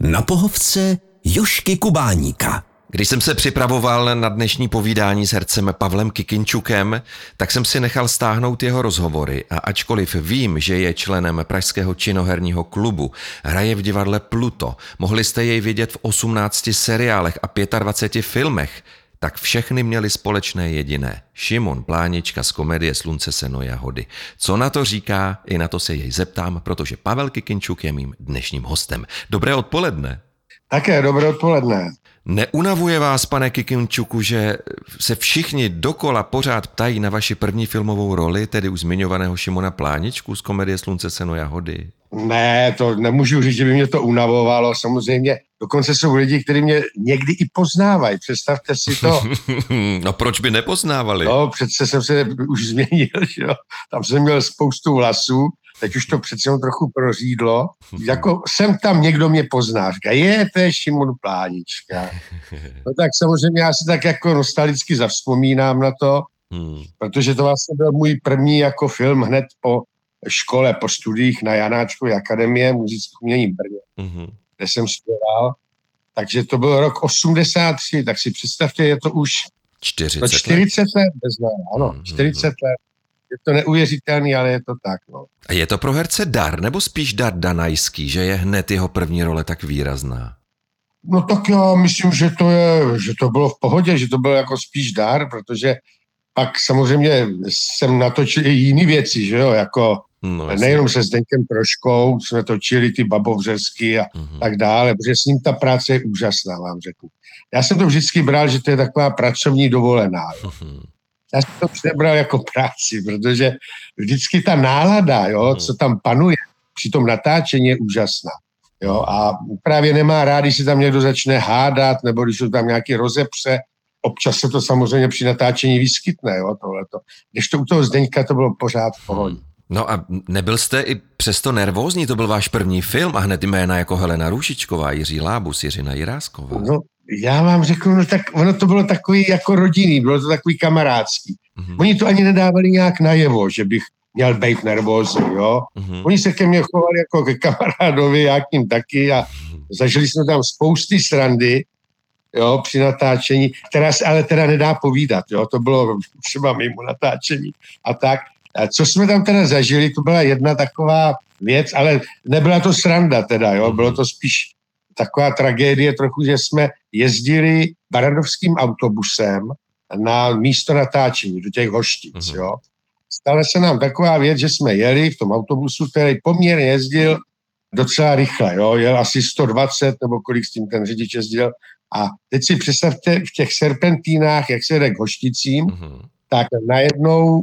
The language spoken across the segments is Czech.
Na pohovce Jošky Kubáníka. Když jsem se připravoval na dnešní povídání s hercem Pavlem Kikinčukem, tak jsem si nechal stáhnout jeho rozhovory a ačkoliv vím, že je členem Pražského činoherního klubu, hraje v divadle Pluto, mohli jste jej vidět v 18 seriálech a 25 filmech, tak všechny měli společné jediné. Šimon Plánička z komedie Slunce, seno, jahody. Co na to říká, i na to se jej zeptám, protože Pavel Kikinčuk je mým dnešním hostem. Dobré odpoledne. Také dobré odpoledne. Neunavuje vás, pane Kikinčuku, že se všichni dokola pořád ptají na vaši první filmovou roli, tedy už zmiňovaného Šimona Pláničku z komedie Slunce, seno, jahody? Ne, to nemůžu říct, že by mě to unavovalo. Samozřejmě dokonce jsou lidi, kteří mě někdy i poznávají. Představte si to. no proč by nepoznávali? No, přece jsem se už změnil, že jo. Tam jsem měl spoustu vlasů, teď už to přece trochu prořídlo. Jako jsem tam, někdo mě pozná, říká, je, to je Šimon Plánička. No tak samozřejmě já si tak jako nostalgicky zavzpomínám na to, hmm. protože to vlastně byl můj první jako film hned po škole, po studiích na Janáčkové akademie muzického umění v Brně, mm-hmm. kde jsem studoval. Takže to byl rok 83, tak si představte, je to už 40, to 40 let, let bez ano, mm-hmm. 40 let. Je to neuvěřitelný, ale je to tak. No. A je to pro herce dar, nebo spíš dar danajský, že je hned jeho první role tak výrazná? No tak já myslím, že to, je, že to bylo v pohodě, že to bylo jako spíš dar, protože pak samozřejmě jsem natočil i jiné věci, že jo, jako No, Nejenom se Zdeňkem Proškou jsme točili ty babovřesky a uh-huh. tak dále, protože s ním ta práce je úžasná, vám řeknu. Já jsem to vždycky bral, že to je taková pracovní dovolená. Uh-huh. Já jsem to nebral jako práci, protože vždycky ta nálada, jo, uh-huh. co tam panuje při tom natáčení je úžasná. Jo, a právě nemá rád, když se tam někdo začne hádat, nebo když jsou tam nějaký rozepře. Občas se to samozřejmě při natáčení vyskytne, jo, tohleto. Když to u toho Zdeňka to bylo pořád v pohodě. No a nebyl jste i přesto nervózní? To byl váš první film a hned jména jako Helena Růžičková, Jiří Lábus, Jiřina Jirásková. No, já vám řeknu, no tak ono to bylo takový jako rodinný, bylo to takový kamarádský. Mm-hmm. Oni to ani nedávali nějak najevo, že bych měl být nervózní, jo. Mm-hmm. Oni se ke mně chovali jako ke kamarádovi, já k ním taky a zažili jsme tam spousty srandy, jo, při natáčení, která se ale teda nedá povídat, jo, to bylo třeba mimo natáčení a tak. Co jsme tam teda zažili, to byla jedna taková věc, ale nebyla to sranda teda, jo, bylo to spíš taková tragédie trochu, že jsme jezdili baradovským autobusem na místo natáčení do těch hoštic, mm-hmm. jo. Stala se nám taková věc, že jsme jeli v tom autobusu, který poměrně jezdil docela rychle, jo, jel asi 120 nebo kolik s tím ten řidič jezdil. A teď si představte v těch serpentínách, jak se jde k hošticím, mm-hmm. tak najednou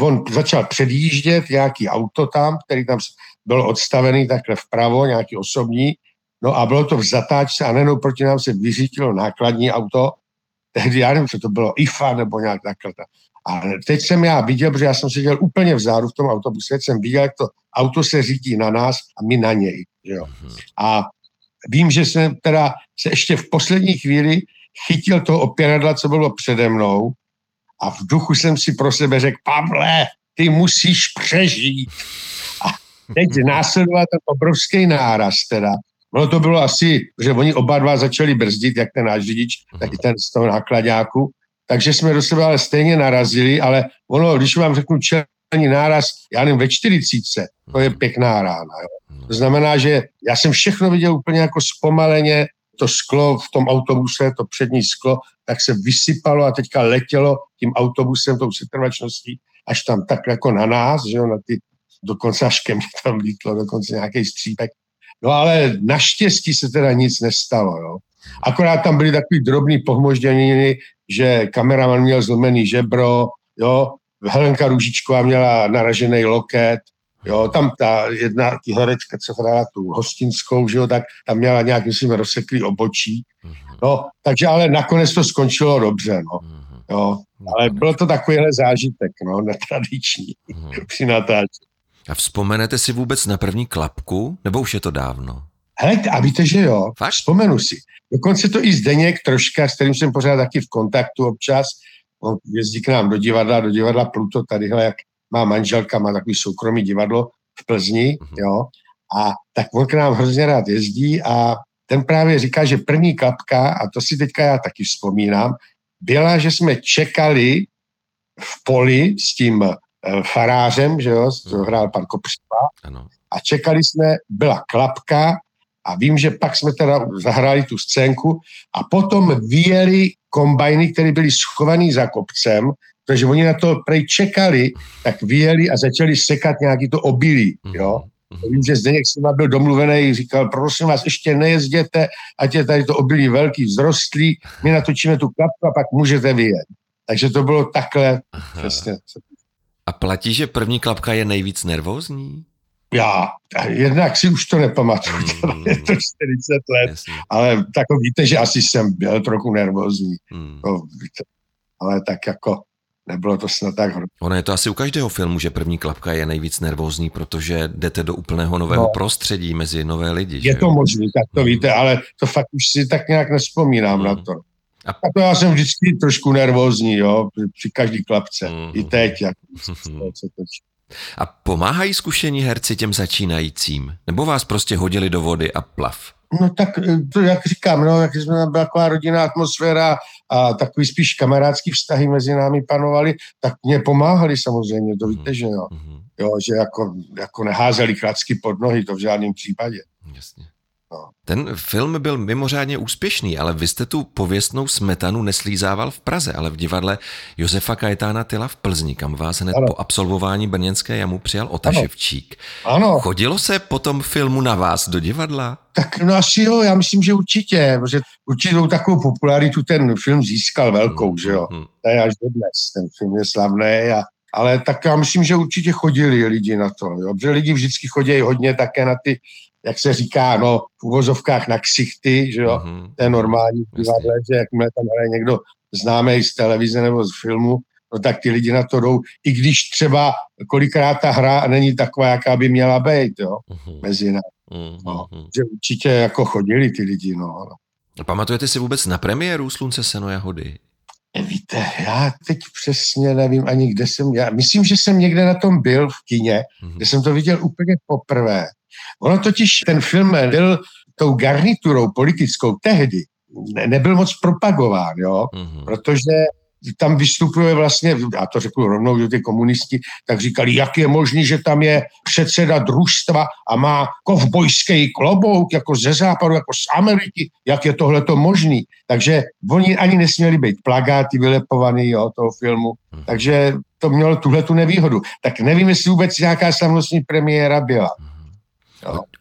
on začal předjíždět nějaký auto tam, který tam byl odstavený takhle vpravo, nějaký osobní, no a bylo to v zatáčce a nenou proti nám se vyřítilo nákladní auto, tehdy já nevím, co to bylo, IFA nebo nějak takhle. A teď jsem já viděl, protože já jsem seděl úplně vzadu v tom autobuse, teď jsem viděl, jak to auto se řídí na nás a my na něj. Že jo. Mhm. A vím, že jsem teda se ještě v poslední chvíli chytil toho opěradla, co bylo přede mnou a v duchu jsem si pro sebe řekl, Pavle, ty musíš přežít. A teď následoval ten obrovský náraz teda. Ono to bylo asi, že oni oba dva začali brzdit, jak ten náš řidič, tak i ten z toho nákladáku. Takže jsme do sebe ale stejně narazili, ale ono, když vám řeknu čelní náraz, já nevím, ve 40, to je pěkná rána. Jo. To znamená, že já jsem všechno viděl úplně jako zpomaleně, to sklo v tom autobuse, to přední sklo, tak se vysypalo a teďka letělo tím autobusem, tou setrvačností, až tam tak jako na nás, že jo, na ty, dokonce až ke mně tam lítlo, dokonce nějaký střípek. No ale naštěstí se teda nic nestalo, jo. Akorát tam byly takový drobný pohmožděniny, že kameraman měl zlomený žebro, jo, Helenka Růžičková měla naražený loket, Jo, tam ta jedna ty herečka, co hrála tu hostinskou, že jo, tak tam měla nějak, myslím, rozseklý obočí. Mhm. No, takže ale nakonec to skončilo dobře, no. Mhm. Jo, ale bylo to takovýhle zážitek, no, netradiční mhm. při natáčení. A vzpomenete si vůbec na první klapku, nebo už je to dávno? Hele, a víte, že jo, Fakt? vzpomenu si. Dokonce to i Zdeněk troška, s kterým jsem pořád taky v kontaktu občas, on jezdí k nám do divadla, do divadla Pluto, tadyhle, jak má manželka, má takový soukromý divadlo v Plzni, mm-hmm. jo, a tak on k nám hrozně rád jezdí a ten právě říká, že první klapka, a to si teďka já taky vzpomínám, byla, že jsme čekali v poli s tím uh, farářem, že jo, to hrál pan Kopřiva, a čekali jsme, byla klapka a vím, že pak jsme teda zahráli tu scénku a potom vyjeli kombajny, které byly schovaný za kopcem, protože oni na to prej čekali, tak vyjeli a začali sekat nějaký to obilí, jo. Mm-hmm. Vím, že Zdeněk s nima byl domluvený, říkal, prosím vás, ještě nejezděte, ať je tady to obilí velký, vzrostlý, my natočíme tu klapku a pak můžete vyjet. Takže to bylo takhle, Aha. přesně. A platí, že první klapka je nejvíc nervózní? Já jednak si už to nepamatuju, mm. je to 40 let, Jasně. ale tak víte, že asi jsem byl trochu nervózní. Mm. To, víte, ale tak jako nebylo to snad tak hrozné. Ono je to asi u každého filmu, že první klapka je nejvíc nervózní, protože jdete do úplného nového no. prostředí mezi nové lidi. Je že? to možné, tak to mm. víte, ale to fakt už si tak nějak nespomínám mm. na to. A... a to já jsem vždycky trošku nervózní, jo, při každý klapce. Mm. I teď, jak se točí. A pomáhají zkušení herci těm začínajícím? Nebo vás prostě hodili do vody a plav? No tak eh, to, jak říkám, no, jak jsme byla taková rodinná atmosféra a takový spíš kamarádský vztahy mezi námi panovaly, tak mě pomáhali samozřejmě, to víte, že jo. Mm-hmm. Jo, že jako, jako neházeli klacky pod nohy, to v žádném případě. Jasně. Ten film byl mimořádně úspěšný, ale vy jste tu pověstnou smetanu neslízával v Praze, ale v divadle Josefa Kajetána Tyla v Plzni, kam vás hned ano. po absolvování Brněnské jamu přijal Otaševčík. Ano. ano. Chodilo se po tom filmu na vás do divadla? Tak no asi jo, já myslím, že určitě, protože určitou takovou popularitu ten film získal velkou, hmm. že jo. Hmm. To je až dnes, ten film je slavný a ale tak já myslím, že určitě chodili lidi na to, jo? protože lidi vždycky chodí hodně také na ty jak se říká, no, v uvozovkách na ksichty, že jo, mm-hmm. to je normální divadle, že jakmile tam hraje někdo známý z televize nebo z filmu, no tak ty lidi na to jdou, i když třeba kolikrát ta hra není taková, jaká by měla být, jo, mm-hmm. mezi námi. Mm-hmm. No, že určitě jako chodili ty lidi, no. no. Pamatujete si vůbec na premiéru Slunce, seno, jahody? Víte, já teď přesně nevím ani, kde jsem, já myslím, že jsem někde na tom byl v kině, mm-hmm. kde jsem to viděl úplně poprvé. Ono totiž ten film byl tou garniturou politickou tehdy, ne, nebyl moc propagován, jo, mm-hmm. protože tam vystupuje vlastně, já to řeknu rovnou, že ty komunisti, tak říkali, jak je možný, že tam je předseda družstva a má kovbojský klobouk, jako ze západu, jako z Ameriky, jak je tohle to možný. Takže oni ani nesměli být plagáty vylepovaný, jo, toho filmu. Hmm. Takže to mělo tuhle tu nevýhodu. Tak nevím, jestli vůbec nějaká slavnostní premiéra byla.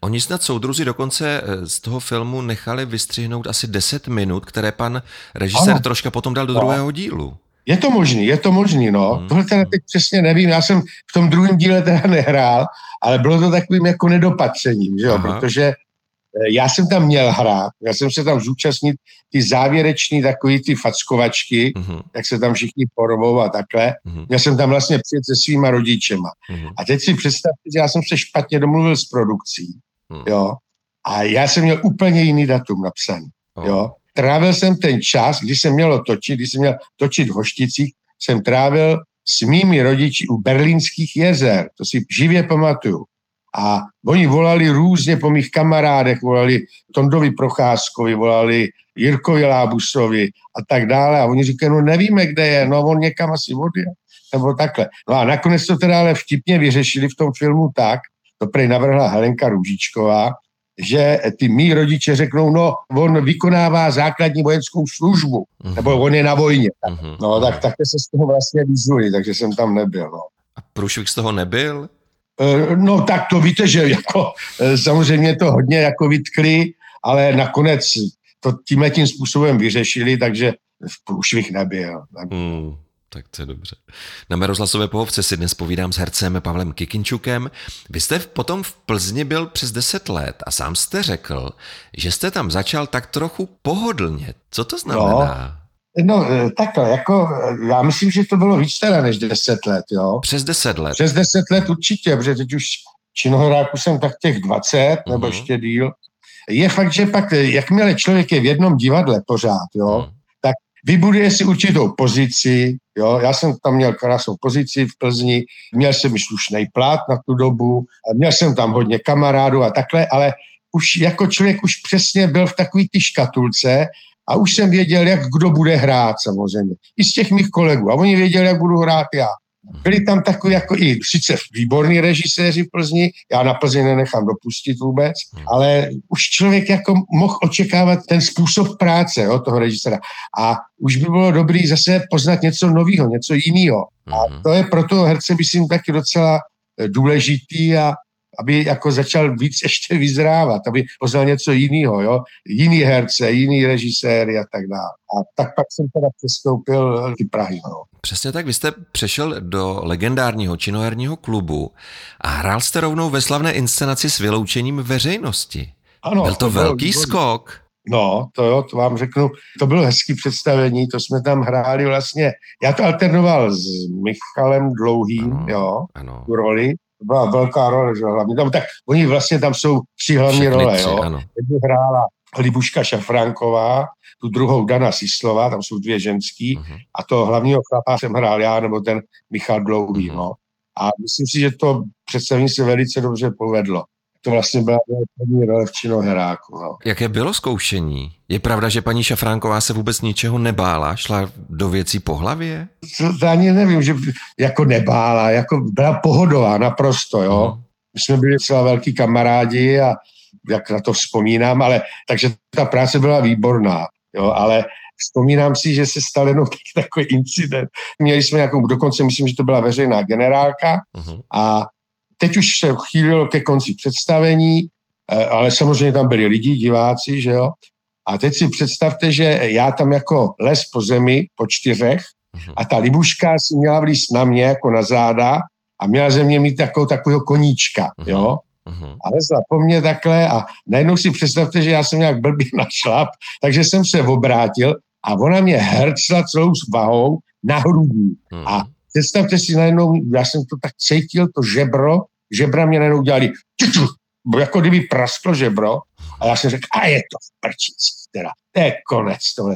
Oni snad soudruzi dokonce eh, z toho filmu nechali vystřihnout asi 10 minut, které pan režisér ano. troška potom dal do no. druhého dílu. Je to možný, je to možný, no. Hmm. Tohle teda teď přesně nevím, já jsem v tom druhém díle teda nehrál, ale bylo to takovým jako nedopatřením, že jo, Aha. protože já jsem tam měl hrát, já jsem se tam zúčastnit ty závěreční takový ty fackovačky, uh-huh. jak se tam všichni porvou a takhle. Uh-huh. Já jsem tam vlastně přijet se svýma rodičema. Uh-huh. A teď si představte, že já jsem se špatně domluvil s produkcí, uh-huh. jo, a já jsem měl úplně jiný datum napsaný, uh-huh. jo. Trávil jsem ten čas, když jsem měl točit, když jsem měl točit v Hošticích, jsem trávil s mými rodiči u berlínských jezer, to si živě pamatuju. A oni volali různě po mých kamarádech, volali Tondovi Procházkovi, volali Jirkovi Lábusovi a tak dále. A oni říkají, no nevíme, kde je, no on někam asi odjel, nebo takhle. No a nakonec to teda ale vtipně vyřešili v tom filmu tak, to prej navrhla Helenka Růžičková, že ty mý rodiče řeknou, no, on vykonává základní vojenskou službu, uh-huh. nebo on je na vojně. Uh-huh. No, tak také se z toho vlastně vyzuli, takže jsem tam nebyl. No. A průšvih z toho nebyl? Eh, no tak to víte, že jako eh, samozřejmě to hodně jako vytkli, ale nakonec to tímhle tím způsobem vyřešili, takže v průšvih nebyl. Hmm, tak to je dobře. Na mé rozhlasové pohovce si dnes povídám s hercem Pavlem Kikinčukem. Vy jste potom v Plzni byl přes 10 let a sám jste řekl, že jste tam začal tak trochu pohodlně. Co to znamená? No. No, eh, takhle, jako, eh, já myslím, že to bylo víc teda než 10 let, jo. Přes 10 let. Přes 10 let určitě, protože teď už činohráku jsem tak těch 20, uh-huh. nebo mhm. ještě díl. Je fakt, že pak, eh, jakmile člověk je v jednom divadle pořád, jo, uh-huh. tak vybuduje si určitou pozici, jo. Já jsem tam měl krásnou pozici v Plzni, měl jsem i slušný plat na tu dobu, měl jsem tam hodně kamarádů a takhle, ale už jako člověk už přesně byl v takový ty škatulce a už jsem věděl, jak kdo bude hrát samozřejmě. I z těch mých kolegů. A oni věděli, jak budu hrát já. Byli tam takový jako i sice výborní režiséři v Plzni, já na Plzni nenechám dopustit vůbec, ale už člověk jako mohl očekávat ten způsob práce jo, toho režiséra. A už by bylo dobrý zase poznat něco nového, něco jiného. A mhm. to je pro toho herce, myslím, taky docela eh, důležitý a aby jako začal víc ještě vyzrávat, aby poznal něco jiného, jo? jiný herce, jiný režiséry a tak dále. A tak pak jsem teda přestoupil ty Prahy. No. Přesně tak, vy jste přešel do legendárního činoherního klubu a hrál jste rovnou ve slavné inscenaci s vyloučením veřejnosti. Ano. Byl to, to velký byl, skok. No, to jo, to vám řeknu, to bylo hezký představení, to jsme tam hráli vlastně, já to alternoval s Michalem Dlouhým, ano, jo, ano. tu roli, byla velká role, že hlavně tam, tak oni vlastně tam jsou tři hlavní Všechny role, tři, jo. Ano. Jednu hrála Libuška Šafránková, tu druhou Dana Sislova, tam jsou dvě ženský, uh-huh. a to hlavního chlapa jsem hrál já, nebo ten Michal Dlouhý, uh-huh. no. A myslím si, že to představení se velice dobře povedlo. To vlastně byla první role v činoheráku. No. Jaké bylo zkoušení? Je pravda, že paní Šafránková se vůbec ničeho nebála? Šla do věcí po hlavě? To, to ani nevím, že jako nebála, jako byla pohodová naprosto, jo. Uh-huh. My jsme byli celá velký kamarádi a jak na to vzpomínám, ale takže ta práce byla výborná, jo, ale vzpomínám si, že se stal jenom takový incident. Měli jsme nějakou, dokonce myslím, že to byla veřejná generálka uh-huh. a teď už se chýlilo ke konci představení, eh, ale samozřejmě tam byli lidi, diváci, že jo. A teď si představte, že já tam jako les po zemi, po čtyřech, uh-huh. a ta libuška si měla vlíst na mě jako na záda a měla ze mě mít takovou, takového koníčka, uh-huh. jo. Uh-huh. A lezla po mně takhle a najednou si představte, že já jsem nějak blbě našlap, takže jsem se obrátil a ona mě hrcla celou s vahou na hrudní. A představte si najednou, já jsem to tak cítil, to žebro, žebra mě najednou dělali jako kdyby prasklo žebro a já jsem řekl, a je to v prčici, teda, to je konec tohle.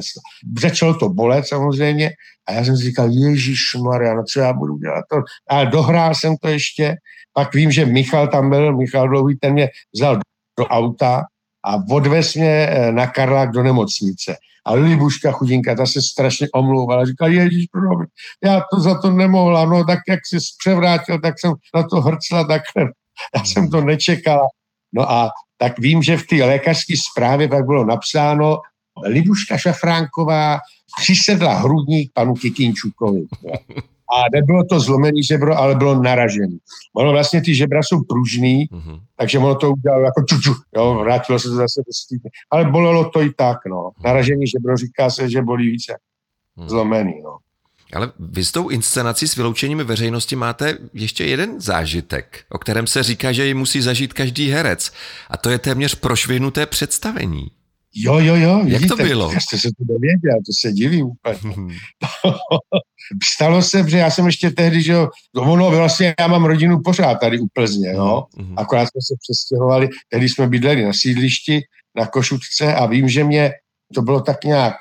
Začalo to bolet samozřejmě a já jsem si říkal, Ježíš Maria, no co já budu dělat to? A dohrál jsem to ještě, pak vím, že Michal tam byl, Michal Dlouhý, ten mě vzal do auta a odvez mě eh, na Karlák do nemocnice. A Libuška chudinka, ta se strašně omlouvala. Říkala, Ježíš, promiň, já to za to nemohla. No tak jak jsi převrátil, tak jsem na to hrcla takhle. Já jsem to nečekala. No a tak vím, že v té lékařské zprávě tak bylo napsáno, Libuška Šafránková přisedla hrudník panu Kikinčukovi. A nebylo to zlomený žebro, ale bylo naražený. Ono vlastně ty žebra jsou pružný, mm-hmm. takže ono to udělalo jako čuču, jo, vrátilo se to zase do stýdny. Ale bolelo to i tak, no. Mhm. Naražený žebro říká se, že bolí více. Mm. Zlomený, no. Ale vy s tou inscenací s vyloučením veřejnosti máte ještě jeden zážitek, o kterém se říká, že ji musí zažít každý herec. A to je téměř prošvihnuté představení. Jo, jo, jo. Jak vidíte, to bylo? Já jste se to dověděl, to se divím úplně. Stalo se, že já jsem ještě tehdy, že jo, ono vlastně, já mám rodinu pořád tady u Plzně, jo. Mm-hmm. Akorát jsme se přestěhovali, tehdy jsme bydleli na sídlišti, na Košutce a vím, že mě, to bylo tak nějak,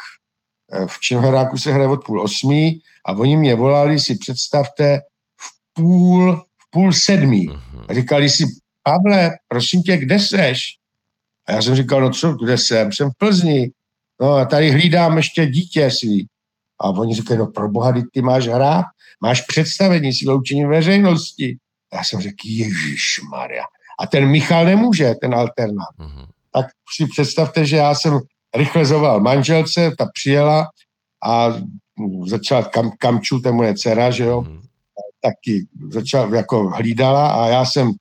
eh, v Činohráku se hraje od půl osmí a oni mě volali, si představte, v půl, v půl sedmí. Mm-hmm. Říkali si, Pavle, prosím tě, kde seš? A já jsem říkal, no co, kde jsem? Jsem v Plzni. No a tady hlídám ještě dítě svý. A oni říkají, no pro boha, ty máš hrát, máš představení s vyloučením veřejnosti. A já jsem řekl, Ježíš Maria. A ten Michal nemůže, ten alternát. Mm-hmm. Tak si představte, že já jsem rychle zoval manželce, ta přijela a začala kam, kamču, to je moje dcera, že jo, mm-hmm. taky začala, jako hlídala a já jsem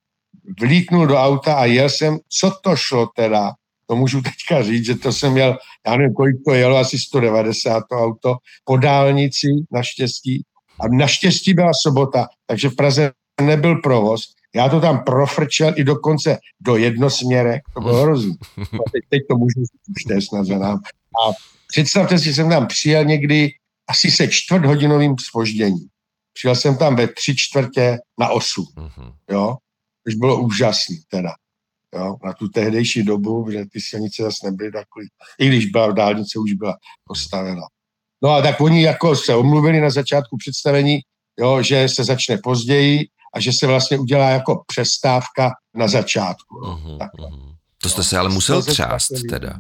vlítnul do auta a jel jsem, co to šlo teda, to můžu teďka říct, že to jsem měl, já nevím, kolik to jelo, asi 190 to auto, po dálnici naštěstí. A naštěstí byla sobota, takže v Praze nebyl provoz. Já to tam profrčel i dokonce do jednosměrek, to bylo hrozný. No, teď, teď to můžu říct, už to je snad za nám. A představte si, jsem tam přijel někdy asi se čtvrthodinovým spožděním. Přijel jsem tam ve tři čtvrtě na osu. Mhm. Jo? Což bylo úžasný teda. Jo, na tu tehdejší dobu, že ty silnice zase nebyly takový, i když byla dálnice už byla postavena. No a tak oni jako se omluvili na začátku představení, jo, že se začne později a že se vlastně udělá jako přestávka na začátku. Uh-huh, uh-huh. To jste se ale musel třást teda.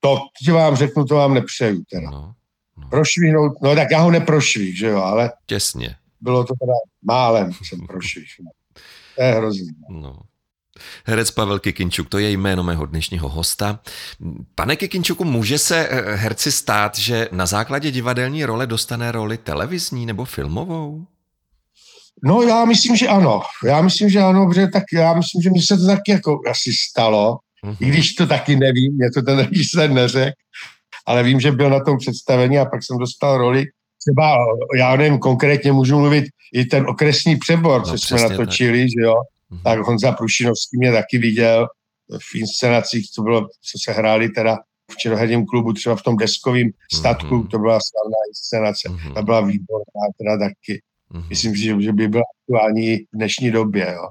To, že vám řeknu, to vám nepřeju teda. No, no. Prošvihnout, no tak já ho neprošvih, že jo, ale... Těsně. Bylo to teda málem, jsem prošvih. To je hrozný. No. Herec Pavel Kikinčuk, to je jméno mého dnešního hosta. Pane Kikinčuku, může se eh, herci stát, že na základě divadelní role dostane roli televizní nebo filmovou? No já myslím, že ano. Já myslím, že ano, protože tak já myslím, že mi se to taky jako asi stalo, mm-hmm. i když to taky nevím, mě to ten režisér neřekl, ale vím, že byl na tom představení a pak jsem dostal roli. Třeba, já nevím, konkrétně můžu mluvit i ten okresní přebor, no, co jsme natočili, tak. že jo, mm-hmm. tak Honza Prušinovský mě taky viděl v inscenacích, co bylo, co se hráli teda v Černoherním klubu, třeba v tom deskovém statku, mm-hmm. to byla slavná inscenace, mm-hmm. ta byla výborná teda taky. Mm-hmm. Myslím si, že, že by byla aktuální v dnešní době. Jo.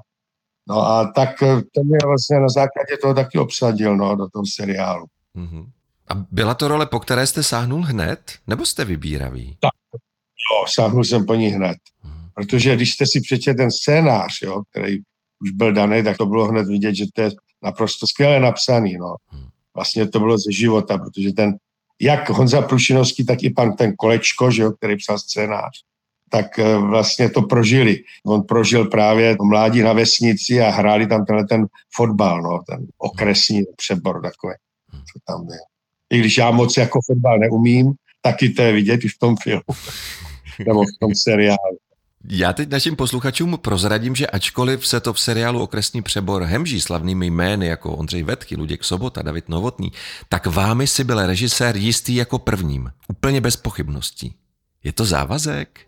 No a tak eh, to mě vlastně na základě toho taky obsadil no, do toho seriálu. Mm-hmm. A byla to role, po které jste sáhnul hned? Nebo jste vybíravý? Tak, jo, sáhnul jsem po ní hned. Mm-hmm. Protože když jste si přečetl ten scénář, jo, který už byl daný, tak to bylo hned vidět, že to je naprosto skvěle napsaný. No. Mm. Vlastně to bylo ze života, protože ten, jak Honza Prušinovský, tak i pan ten Kolečko, že jo, který psal scénář, tak eh, vlastně to prožili. On prožil právě mládí na vesnici a hráli tam tenhle ten fotbal, no, ten okresní přebor takový, co tam je. I když já moc jako fotbal neumím, taky to je vidět i v tom filmu, nebo v tom seriálu. Já teď našim posluchačům prozradím, že ačkoliv se to v seriálu Okresní přebor hemží slavnými jmény jako Ondřej Vetky, Luděk Sobota, David Novotný, tak vámi si byl režisér jistý jako prvním, úplně bez pochybností. Je to závazek?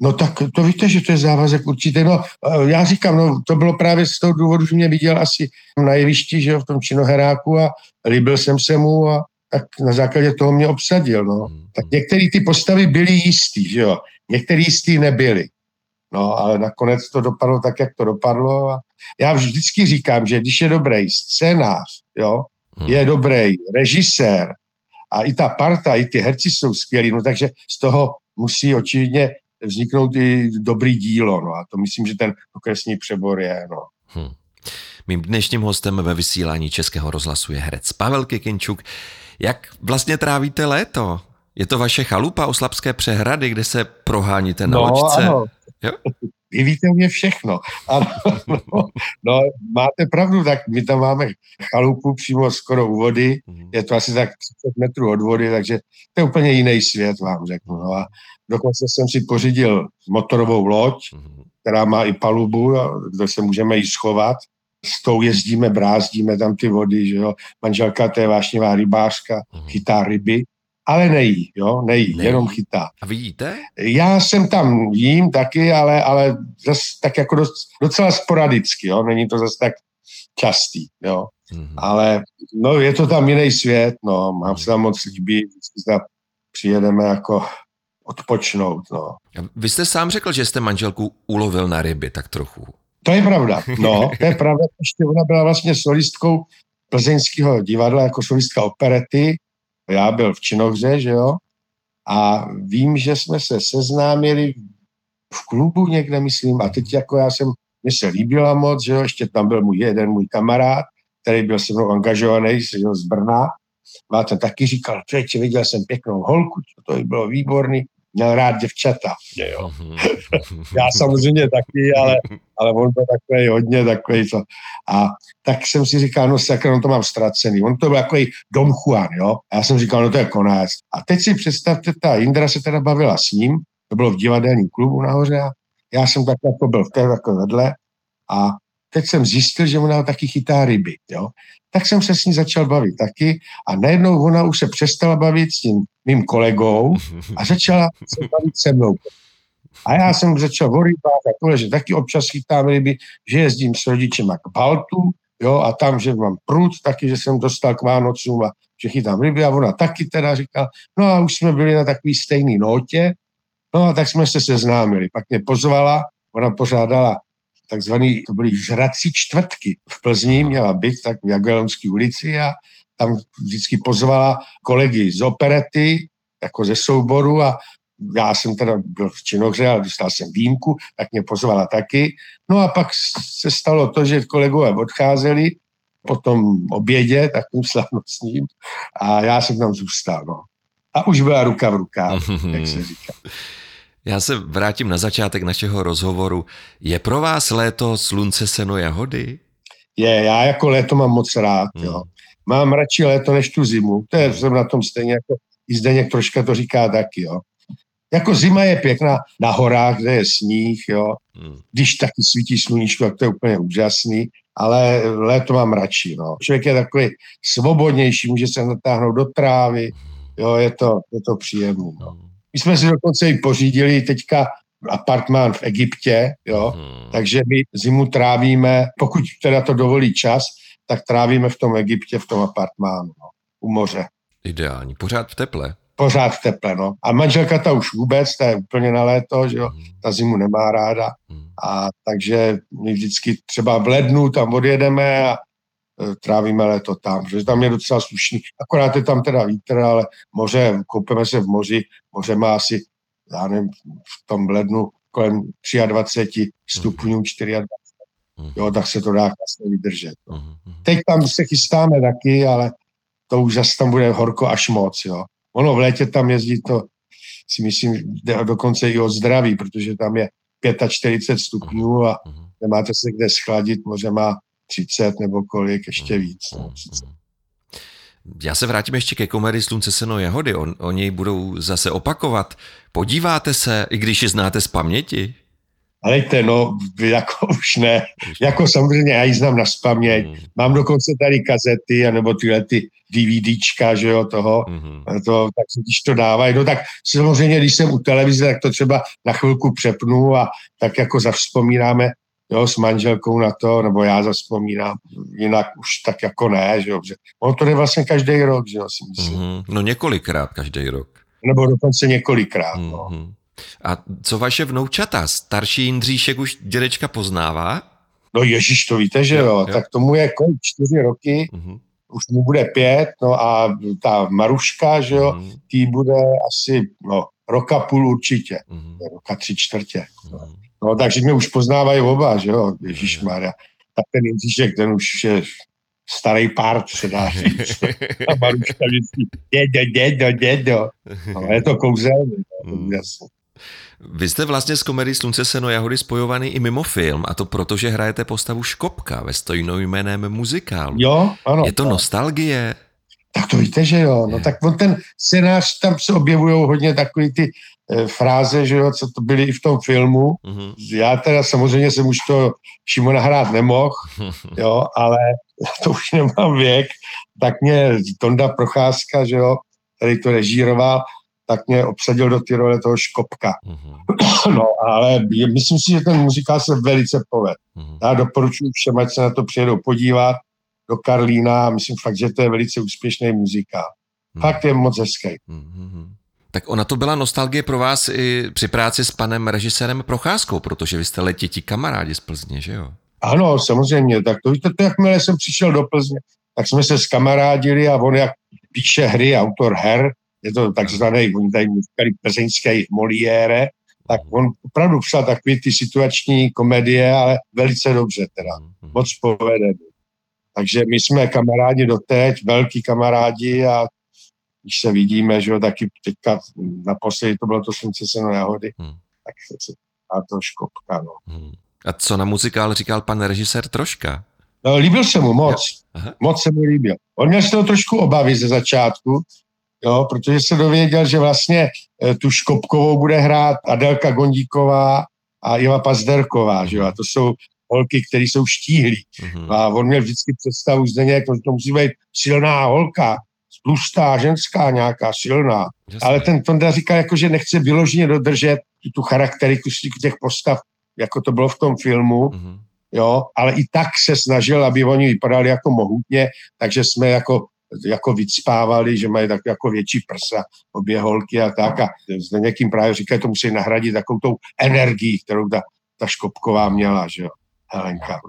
No tak to víte, že to je závazek určitě. No, eh, já říkám, no, to bylo právě z toho důvodu, že mě viděl asi na jevišti, že jo, v tom činoheráku a líbil jsem se mu a tak na základě toho mě obsadil, no. Hmm. Tak některé ty postavy byly jistý, že jo, některé jistý nebyly. No, ale nakonec to dopadlo tak, jak to dopadlo. A já vždycky říkám, že když je dobrý scénář, jo, hmm. je dobrý režisér a i ta parta, i ty herci jsou skvělí, no takže z toho musí očividně vzniknout i dobrý dílo. No a to myslím, že ten okresní přebor je. No. Hmm. Mým dnešním hostem ve vysílání Českého rozhlasu je herec Pavel Kikinčuk. Jak vlastně trávíte léto? Je to vaše chalupa Slabské přehrady, kde se proháníte na no, loďce? Ano. Jo? Vy víte mě všechno. Ano, no, no, máte pravdu, tak my tam máme chalupu přímo skoro u vody, mhm. je to asi tak 30 metrů od vody, takže to je úplně jiný svět, vám řeknu. No a dokonce jsem si pořídil motorovou loď, mhm. která má i palubu, kde se můžeme jí schovat. S tou jezdíme, brázdíme tam ty vody, že jo. Manželka, to je vášnivá rybářka, mhm. chytá ryby ale nejí, jo, nejí, nejí. jenom chytá. A vy jíte? Já jsem tam jím taky, ale, ale zase tak jako dost, docela sporadicky, jo, není to zase tak častý, jo. Mm-hmm. Ale no, je to tam jiný svět, no, mám mm-hmm. se tam moc líbí, přijedeme jako odpočnout, no. Vy jste sám řekl, že jste manželku ulovil na ryby, tak trochu. To je pravda, no, to je pravda, ještě ona byla vlastně solistkou plzeňského divadla jako solistka operety. Já byl v Činohře, že jo, a vím, že jsme se seznámili v klubu někde, myslím, a teď jako já jsem, mě se líbila moc, že jo, ještě tam byl můj jeden můj kamarád, který byl se mnou angažovaný z Brna, a ten taky říkal, člověče, viděl jsem pěknou holku, to bylo výborný, měl rád děvčata. Jo. Já samozřejmě taky, ale, ale on byl takový hodně takový to. A tak jsem si říkal, no sakra, no to mám ztracený. On to byl takový Don Juan, jo. A já jsem říkal, no to je konec. A teď si představte, ta Indra se teda bavila s ním, to bylo v divadelním klubu nahoře a já jsem tak jako byl v té jako vedle a teď jsem zjistil, že ona taky chytá ryby, jo tak jsem se s ní začal bavit taky a najednou ona už se přestala bavit s tím mým kolegou a začala se bavit se mnou. A já jsem začal o rybách a tohle, že taky občas chytám ryby, že jezdím s rodičem k Baltu, jo, a tam, že mám prut, taky, že jsem dostal k Vánocům a že chytám ryby a ona taky teda říkala, no a už jsme byli na takový stejný notě, no a tak jsme se seznámili. Pak mě pozvala, ona pořádala takzvaný, to byly žrací čtvrtky. V Plzni měla být tak v Jagelonské ulici a tam vždycky pozvala kolegy z operety, jako ze souboru a já jsem teda byl v Činohře a dostal jsem výjimku, tak mě pozvala taky. No a pak se stalo to, že kolegové odcházeli, po tom obědě, takovým slavnostním, a já jsem tam zůstal, no. A už byla ruka v rukách, jak se říká. Já se vrátím na začátek našeho rozhovoru. Je pro vás léto slunce, seno, jahody? Je, já jako léto mám moc rád, hmm. jo. Mám radši léto než tu zimu. To je, jsem na tom stejně jako i Zdeněk troška to říká taky, jo. Jako zima je pěkná na horách, kde je sníh, jo. Hmm. Když taky svítí sluníčko, tak to je úplně úžasný, ale léto mám radši, no. Člověk je takový svobodnější, může se natáhnout do trávy, jo, je to, je to příjemné, no. My jsme si dokonce i pořídili teďka apartmán v Egyptě, jo, hmm. takže my zimu trávíme, pokud teda to dovolí čas, tak trávíme v tom Egyptě, v tom apartmánu, no, u moře. Ideální, pořád v teple. Pořád v teple, no. A manželka ta už vůbec, ta je úplně na léto, že jo, hmm. ta zimu nemá ráda. Hmm. A takže my vždycky třeba v lednu tam odjedeme a trávíme léto tam, protože tam je docela slušný. Akorát je tam teda vítr, ale moře, koupeme se v moři, moře má asi, já nevím, v tom lednu kolem 23 stupňů, 24, hmm. jo, tak se to dá krásně vydržet. No. Teď tam se chystáme taky, ale to už zase tam bude horko až moc, jo. Ono v létě tam jezdí to, si myslím, dokonce i o zdraví, protože tam je 45 stupňů a nemáte se kde schladit, moře má 30 nebo kolik, ještě víc. No, 30. Já se vrátím ještě ke komedii Slunce, seno, jahody. On, oni budou zase opakovat. Podíváte se, i když je znáte z paměti? Alejte, no, jako už ne. Jako samozřejmě já ji znám na spaměť. Mm. Mám dokonce tady kazety, anebo tyhle ty DVDčka, že jo, toho, mm-hmm. to, tak když to dávají, no tak samozřejmě, když jsem u televize, tak to třeba na chvilku přepnu a tak jako zavzpomínáme, jo, s manželkou na to, nebo já zavzpomínám, jinak už tak jako ne, že jo, on to jde vlastně každý rok, že jo, si myslím. Mm-hmm. No několikrát každý rok. Nebo dokonce několikrát, mm-hmm. no. Mhm. A co vaše vnoučata? Starší Jindříšek už dědečka poznává? No ježíš, to víte, že jo, jo, jo. tak tomu je kolik čtyři roky, uh-huh. už mu bude pět, no a ta Maruška, že jo, uh-huh. tý bude asi, no, roka půl určitě, uh-huh. roka tři čtvrtě. Uh-huh. No, takže mě už poznávají oba, že jo, Ježíš Maria. Tak ten Jindříšek, ten už je starý pár, se dá říct. A Maruška vždycky, dědo, dědo, dědo. No, je to kouzelný, uh-huh. jasně. Vy jste vlastně s komedí Slunce, seno, jahody spojovaný i mimo film, a to proto, že hrajete postavu Škopka ve stejnojmeném muzikálu. Jo, ano. Je to ano. nostalgie? Tak to víte, že jo. No tak on ten scénář, tam se objevují hodně takový ty fráze, že jo, co to byly i v tom filmu. Mm-hmm. Já teda samozřejmě jsem už to Šimona hrát nemohl, jo, ale to už nemám věk, tak mě Tonda Procházka, že jo, který to režíroval, tak mě obsadil do ty role toho Škopka. Mm-hmm. No, ale myslím si, že ten muzikál se velice poved. Mm-hmm. Já doporučuji všem, ať se na to přijedou podívat do Karlína. Myslím fakt, že to je velice úspěšný muzikál. Mm-hmm. Fakt je moc hezký. Mm-hmm. Tak ona to byla nostalgie pro vás i při práci s panem režisérem Procházkou, protože vy jste letětí kamarádi z Plzně, že jo? Ano, samozřejmě. Tak to víte, to jakmile jsem přišel do Plzně, tak jsme se skamarádili a on jak píše hry, autor her, je to takzvaný, oni tady říkali plzeňský Moliére, tak on opravdu psal takové ty situační komedie, ale velice dobře teda, mhm. moc povedený. Takže my jsme kamarádi doteď, velký kamarádi a když se vidíme, že jo, taky teďka naposledy to bylo to slunce seno jahody, hmm. tak se a to škopka, no. Hmm. A co na muzikál říkal pan režisér Troška? No, líbil se mu moc. Moc se mu líbil. On měl z toho trošku obavy ze začátku, jo, protože se dověděl, že vlastně eh, tu Škopkovou bude hrát Adelka Gondíková a Iva Pazderková, že jo, a to jsou holky, které jsou štíhlí. Mm-hmm. A on měl vždycky představu nějak, to musí být silná holka, tlustá, ženská nějaká, silná. Jasně. Ale ten Tonda říká, jako, že nechce vyloženě dodržet tu charakteriku těch postav, jako to bylo v tom filmu, mm-hmm. jo, ale i tak se snažil, aby oni vypadali jako mohutně, takže jsme jako jako vycpávali, že mají tak jako větší prsa, obě holky a tak. A zde někým právě říkají, to musí nahradit takovou tou energií, kterou ta, ta Škopková měla, že jo, Helenka.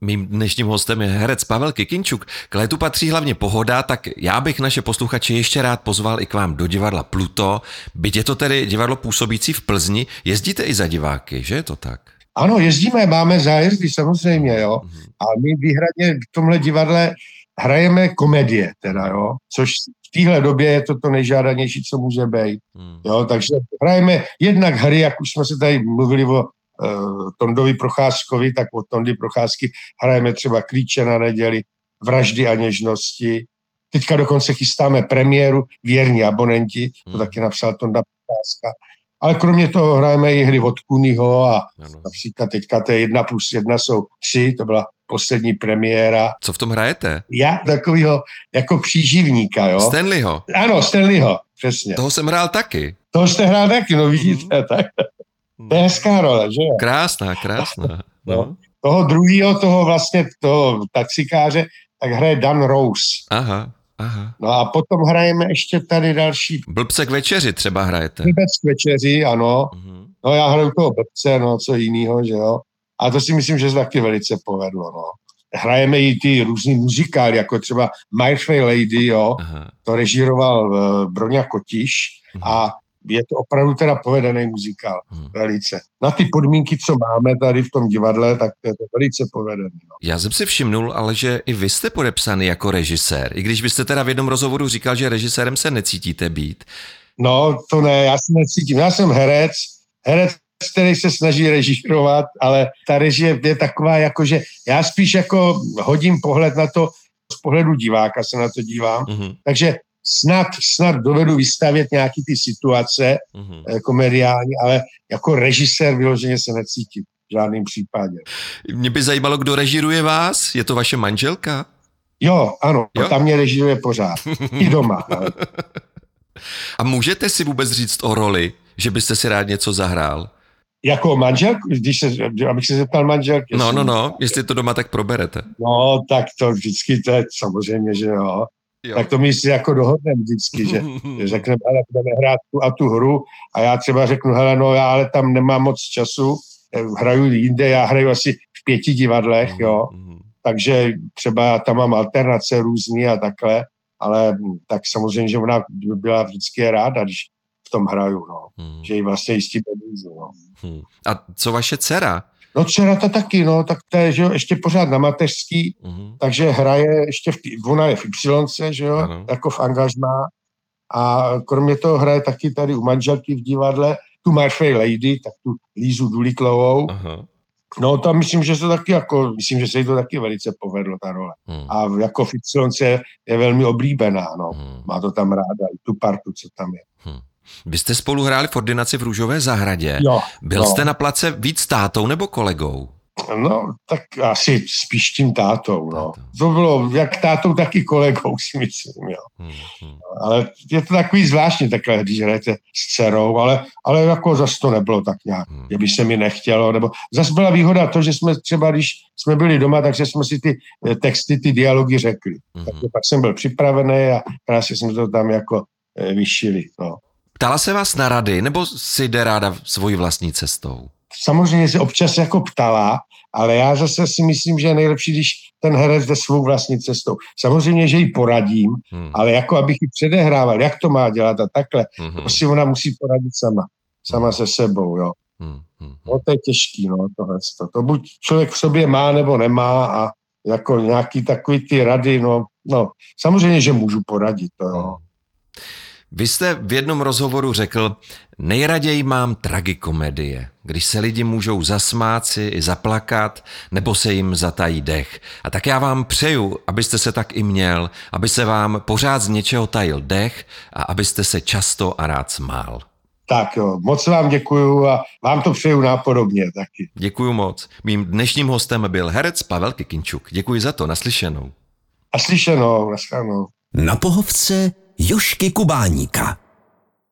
Mým dnešním hostem je herec Pavel Kikinčuk. K létu patří hlavně pohoda, tak já bych naše posluchače ještě rád pozval i k vám do divadla Pluto. Byť je to tedy divadlo působící v Plzni, jezdíte i za diváky, že je to tak? Ano, jezdíme, máme zájezdy samozřejmě, jo. Mhm. A my výhradně v tomhle divadle hrajeme komedie, teda, jo, což v téhle době je to to nejžádanější, co může být. Hmm. Jo, takže hrajeme jednak hry, jak už jsme se tady mluvili o Tondovi Procházkovi, tak o Tondy Procházky hrajeme třeba Klíče na neděli, Vraždy a něžnosti. Teďka dokonce chystáme premiéru Věrní abonenti, to hmm. taky napsal Tonda Procházka. Ale kromě toho hrajeme i hry od Kunyho a ano. například teďka to je jedna plus jedna jsou tři, to byla poslední premiéra. Co v tom hrajete? Já takovýho jako příživníka, jo. Stanleyho? Ano, Stanleyho, přesně. Toho jsem hrál taky. Toho jste hrál taky, no vidíte, mm. tak. To je hezká role, že jo? Krásná, krásná. No. no. Toho druhého, toho vlastně, toho taxikáře, tak hraje Dan Rose. Aha, aha. No a potom hrajeme ještě tady další. Blbce k večeři třeba hrajete. Blbec k večeři, ano. Uh-huh. No já hraju toho blbce, no co jiného, že jo. A to si myslím, že se taky velice povedlo. No. Hrajeme i ty různý muzikály, jako třeba My Fair Lady, jo, Aha. to režíroval uh, Broňa Kotiš Aha. a je to opravdu teda povedený muzikál, hmm. velice. Na ty podmínky, co máme tady v tom divadle, tak to je to velice povedený. No. Já jsem si všimnul, ale že i vy jste podepsaný jako režisér, i když byste teda v jednom rozhovoru říkal, že režisérem se necítíte být. No, to ne, já se necítím. Já jsem herec, herec který se snaží režírovat, ale ta režie je taková, jako že já spíš jako hodím pohled na to, z pohledu diváka se na to dívám, mm-hmm. takže snad, snad dovedu vystavět nějaký ty situace mm-hmm. komediální, ale jako režisér vyloženě se necítím v žádném případě. Mě by zajímalo, kdo režiruje vás? Je to vaše manželka? Jo, ano, jo? tam mě režiruje pořád. I doma. Ale... A můžete si vůbec říct o roli, že byste si rád něco zahrál? Jako manželku, když se, abych se zeptal manželky. No, no, no, jestli to doma tak proberete. No, tak to vždycky, to je samozřejmě, že jo. Jo. Tak to my si jako dohodneme vždycky, že, že řekneme, ale budeme hrát tu a tu hru a já třeba řeknu, hele, no já ale tam nemám moc času, eh, hraju jinde, já hraju asi v pěti divadlech, jo, mm-hmm. takže třeba tam mám alternace různý a takhle, ale tak samozřejmě, že ona byla vždycky ráda, když v tom hraju, no. Hmm. Že ji vlastně jistí peníze, no. Hmm. A co vaše dcera? No dcera to taky, no, tak to je, že jo, ještě pořád na mateřský, hmm. takže hraje ještě, v, ona je v Y, že jo, ano. jako v angažmá a kromě toho hraje taky tady u manželky v divadle tu My Fair Lady, tak tu Lízu Dulitlovou. Aha. No tam myslím, že se taky jako, myslím, že se jí to taky velice povedlo, ta role. Hmm. A jako v Y je velmi oblíbená, no. Hmm. Má to tam ráda, i tu partu, co tam je. Hmm. Vy jste spolu hráli v ordinaci v Růžové zahradě. Jo, Byl jo. jste na place víc tátou nebo kolegou? No, tak asi spíš tím tátou, no. To bylo jak tátou, tak i kolegou, si myslím, jo. Hmm, hmm. Ale je to takový zvláštní takhle, když hrajete s dcerou, ale, ale jako zase to nebylo tak nějak, hmm. že by se mi nechtělo, nebo zase byla výhoda to, že jsme třeba, když jsme byli doma, takže jsme si ty eh, texty, ty dialogy řekli. Hmm. Takže pak jsem byl připravený a krásně jsme to tam jako eh, vyšili, no. Ptala se vás na rady, nebo si jde ráda svojí vlastní cestou? Samozřejmě se občas jako ptala, ale já zase si myslím, že je nejlepší, když ten herec jde svou vlastní cestou. Samozřejmě, že ji poradím, hmm. ale jako abych ji předehrával, jak to má dělat a takhle, hmm. to si ona musí poradit sama. Sama hmm. se sebou, jo. Hmm. Hmm. No to je těžký, no, tohle. To buď člověk v sobě má nebo nemá a jako nějaký takový ty rady, no, no, samozřejmě, že můžu poradit, to jo. Hmm. Vy jste v jednom rozhovoru řekl, nejraději mám tragikomedie, když se lidi můžou zasmát si i zaplakat, nebo se jim zatají dech. A tak já vám přeju, abyste se tak i měl, aby se vám pořád z něčeho tajil dech a abyste se často a rád smál. Tak jo, moc vám děkuju a vám to přeju nápodobně taky. Děkuju moc. Mým dnešním hostem byl herec Pavel Kikinčuk. Děkuji za to, naslyšenou. A slyšenou, naslyšenou. Na pohovce Jošky Kubáníka.